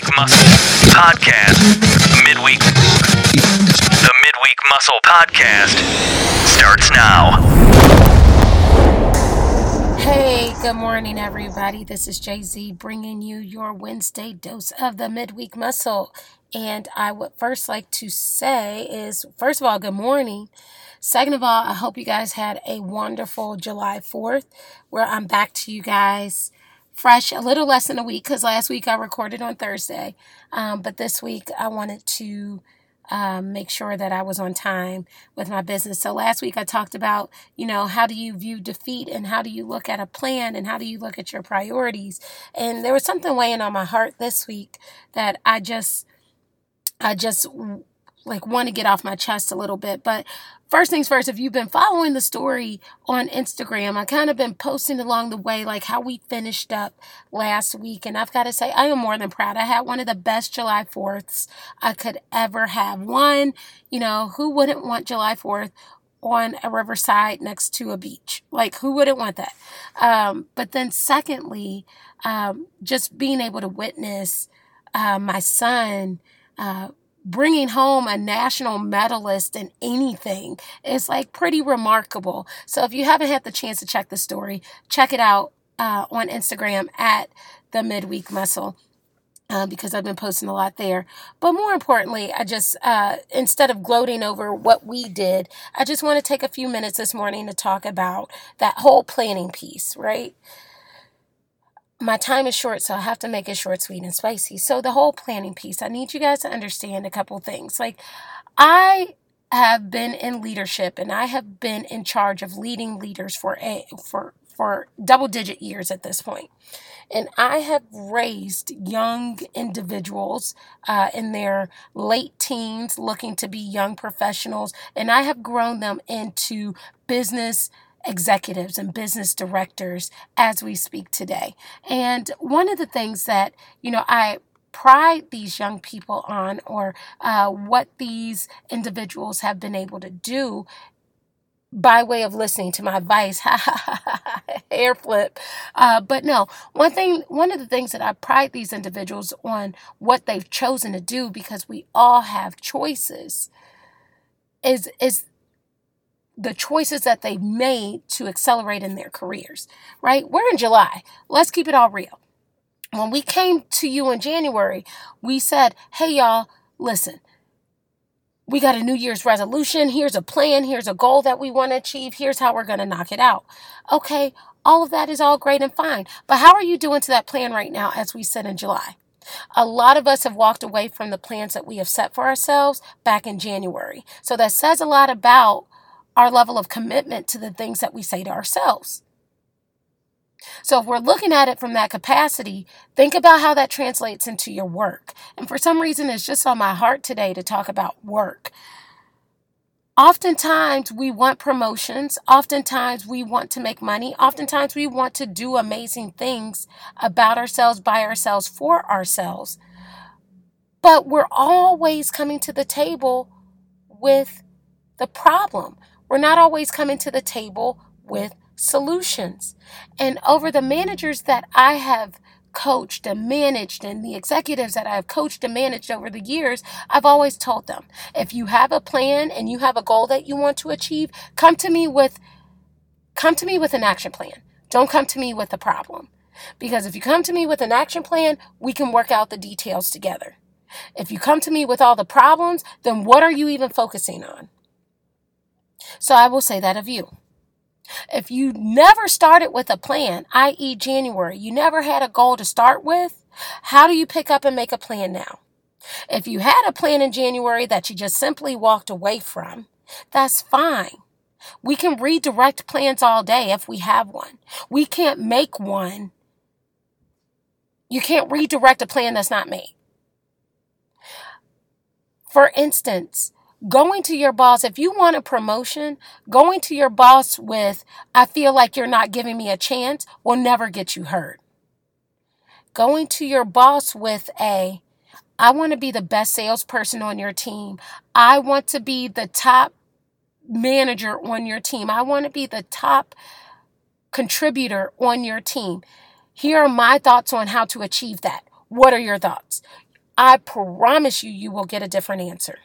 Midweek Muscle Podcast. Midweek. The Midweek Muscle Podcast starts now. Hey, good morning, everybody. This is JZ bringing you your Wednesday dose of the midweek muscle. And I would first like to say is, first of all, good morning. Second of all, I hope you guys had a wonderful July 4th, where I'm back to you guys fresh, a little less than a week, because last week I recorded on Thursday. Um, but this week I wanted to um, make sure that I was on time with my business. So last week I talked about, you know, how do you view defeat and how do you look at a plan and how do you look at your priorities? And there was something weighing on my heart this week that I just, I just like want to get off my chest a little bit. But first things first, if you've been following the story on Instagram, I kind of been posting along the way like how we finished up last week. And I've got to say, I am more than proud. I had one of the best July 4ths I could ever have. One, you know, who wouldn't want July 4th? on a riverside next to a beach. Like, who wouldn't want that? Um, but then, secondly, um, just being able to witness uh, my son uh, bringing home a national medalist in anything is like pretty remarkable. So if you haven't had the chance to check the story, check it out uh, on Instagram at the Midweek Muscle. Uh, because I've been posting a lot there. But more importantly, I just, uh, instead of gloating over what we did, I just want to take a few minutes this morning to talk about that whole planning piece, right? My time is short, so I have to make it short, sweet, and spicy. So, the whole planning piece, I need you guys to understand a couple things. Like, I have been in leadership and I have been in charge of leading leaders for a for for double digit years at this point. And I have raised young individuals uh, in their late teens looking to be young professionals, and I have grown them into business executives and business directors as we speak today. And one of the things that, you know, I pride these young people on or uh, what these individuals have been able to do by way of listening to my advice, hair flip. Uh, but no, one thing, one of the things that I pride these individuals on what they've chosen to do because we all have choices is is the choices that they've made to accelerate in their careers, right? We're in July. Let's keep it all real. When we came to you in January, we said, hey, y'all, listen, we got a New Year's resolution. Here's a plan. Here's a goal that we want to achieve. Here's how we're going to knock it out. Okay, all of that is all great and fine. But how are you doing to that plan right now as we sit in July? A lot of us have walked away from the plans that we have set for ourselves back in January. So that says a lot about our level of commitment to the things that we say to ourselves. So, if we're looking at it from that capacity, think about how that translates into your work. And for some reason, it's just on my heart today to talk about work. Oftentimes, we want promotions. Oftentimes, we want to make money. Oftentimes, we want to do amazing things about ourselves, by ourselves, for ourselves. But we're always coming to the table with the problem. We're not always coming to the table with solutions. And over the managers that I have coached and managed and the executives that I've coached and managed over the years, I've always told them if you have a plan and you have a goal that you want to achieve, come to me with come to me with an action plan. Don't come to me with a problem. Because if you come to me with an action plan, we can work out the details together. If you come to me with all the problems, then what are you even focusing on? So I will say that of you. If you never started with a plan, i.e., January, you never had a goal to start with, how do you pick up and make a plan now? If you had a plan in January that you just simply walked away from, that's fine. We can redirect plans all day if we have one. We can't make one. You can't redirect a plan that's not made. For instance, going to your boss, if you want a promotion, going to your boss with, I feel like you're not giving me a chance, will never get you heard. Going to your boss with a, I want to be the best salesperson on your team. I want to be the top manager on your team. I want to be the top contributor on your team. Here are my thoughts on how to achieve that. What are your thoughts? I promise you, you will get a different answer.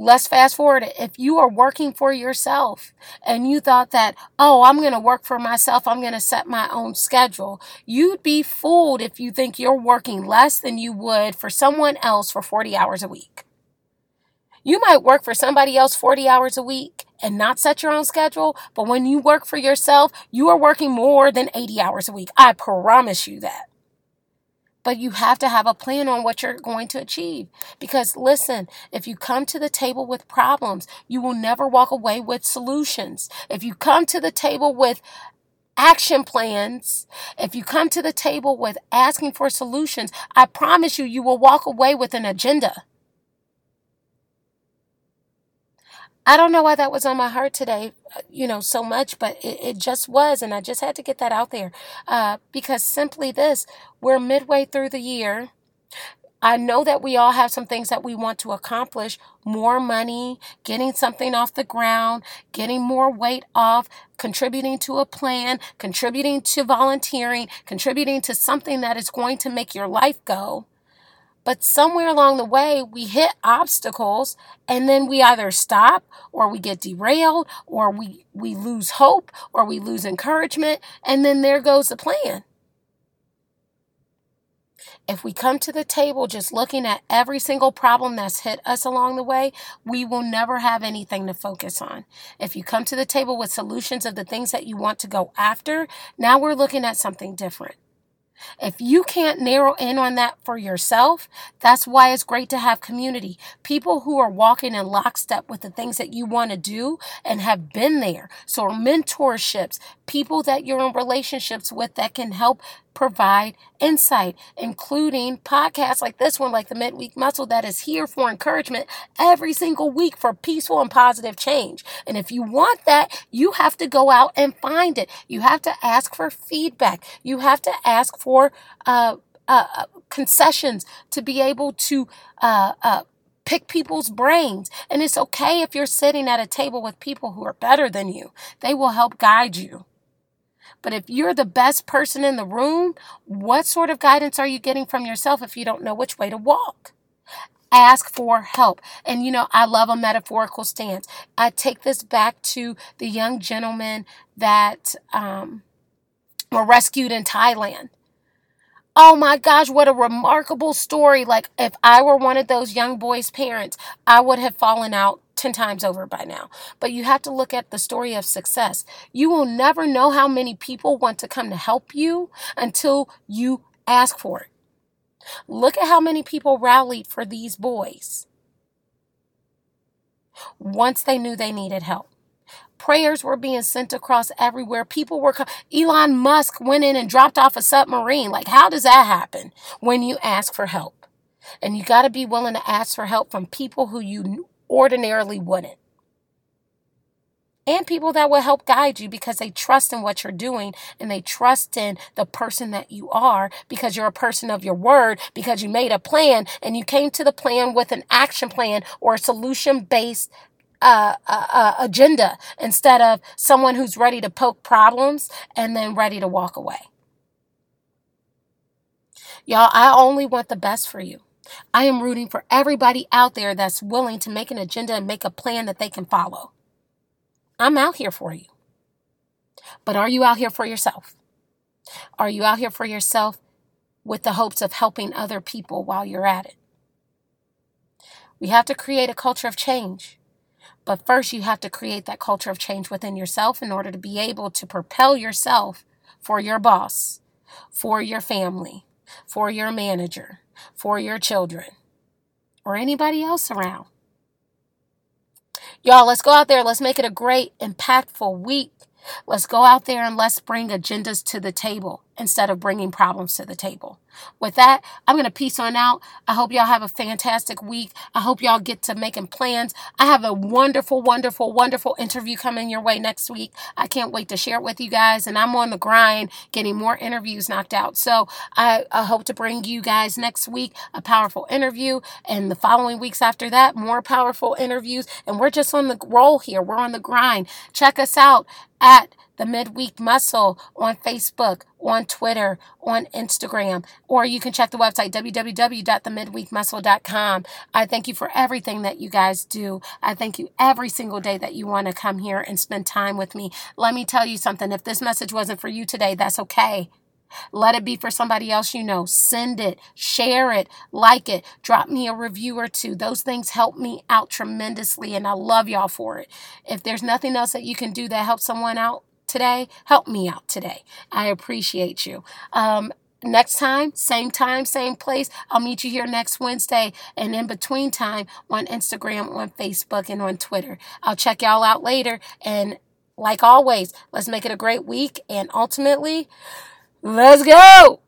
Let's fast forward. If you are working for yourself and you thought that, oh, I'm going to work for myself, I'm going to set my own schedule, you'd be fooled if you think you're working less than you would for someone else for 40 hours a week. You might work for somebody else 40 hours a week and not set your own schedule, but when you work for yourself, you are working more than 80 hours a week. I promise you that. But you have to have a plan on what you're going to achieve. Because listen, if you come to the table with problems, you will never walk away with solutions. If you come to the table with action plans, if you come to the table with asking for solutions, I promise you, you will walk away with an agenda. I don't know why that was on my heart today, you know, so much, but it, it just was. And I just had to get that out there uh, because simply this we're midway through the year. I know that we all have some things that we want to accomplish more money, getting something off the ground, getting more weight off, contributing to a plan, contributing to volunteering, contributing to something that is going to make your life go. But somewhere along the way, we hit obstacles and then we either stop or we get derailed or we, we lose hope or we lose encouragement. And then there goes the plan. If we come to the table just looking at every single problem that's hit us along the way, we will never have anything to focus on. If you come to the table with solutions of the things that you want to go after, now we're looking at something different. If you can't narrow in on that for yourself, that's why it's great to have community. People who are walking in lockstep with the things that you want to do and have been there. So, mentorships, people that you're in relationships with that can help provide insight, including podcasts like this one, like the Midweek Muscle, that is here for encouragement every single week for peaceful and positive change. And if you want that, you have to go out and find it. You have to ask for feedback. You have to ask for uh, uh, uh concessions to be able to uh, uh, pick people's brains. And it's okay if you're sitting at a table with people who are better than you, they will help guide you. But if you're the best person in the room, what sort of guidance are you getting from yourself if you don't know which way to walk? Ask for help. And you know, I love a metaphorical stance. I take this back to the young gentlemen that um, were rescued in Thailand. Oh my gosh, what a remarkable story. Like, if I were one of those young boys' parents, I would have fallen out 10 times over by now. But you have to look at the story of success. You will never know how many people want to come to help you until you ask for it. Look at how many people rallied for these boys once they knew they needed help. Prayers were being sent across everywhere. People were. Elon Musk went in and dropped off a submarine. Like, how does that happen when you ask for help? And you got to be willing to ask for help from people who you ordinarily wouldn't. And people that will help guide you because they trust in what you're doing and they trust in the person that you are because you're a person of your word, because you made a plan and you came to the plan with an action plan or a solution based agenda instead of someone who's ready to poke problems and then ready to walk away. Y'all, I only want the best for you. I am rooting for everybody out there that's willing to make an agenda and make a plan that they can follow. I'm out here for you. But are you out here for yourself? Are you out here for yourself with the hopes of helping other people while you're at it? We have to create a culture of change. But first, you have to create that culture of change within yourself in order to be able to propel yourself for your boss, for your family, for your manager, for your children or anybody else around. Y'all, let's go out there. Let's make it a great, impactful week. Let's go out there and let's bring agendas to the table instead of bringing problems to the table. With that, I'm going to peace on out. I hope y'all have a fantastic week. I hope y'all get to making plans. I have a wonderful, wonderful, wonderful interview coming your way next week. I can't wait to share it with you guys. And I'm on the grind getting more interviews knocked out. So I, I hope to bring you guys next week a powerful interview. And the following weeks after that, more powerful interviews. And we're just on the roll here. We're on the grind. Check us out at the Midweek Muscle on Facebook, on Twitter, on Instagram, or you can check the website www.themidweekmuscle.com. I thank you for everything that you guys do. I thank you every single day that you want to come here and spend time with me. Let me tell you something. If this message wasn't for you today, that's okay. Let it be for somebody else you know. Send it, share it, like it, drop me a review or two. Those things help me out tremendously, and I love y'all for it. If there's nothing else that you can do that helps someone out today, help me out today. I appreciate you. Um, next time, same time, same place. I'll meet you here next Wednesday and in between time on Instagram, on Facebook, and on Twitter. I'll check y'all out later. And like always, let's make it a great week and ultimately, Let's go!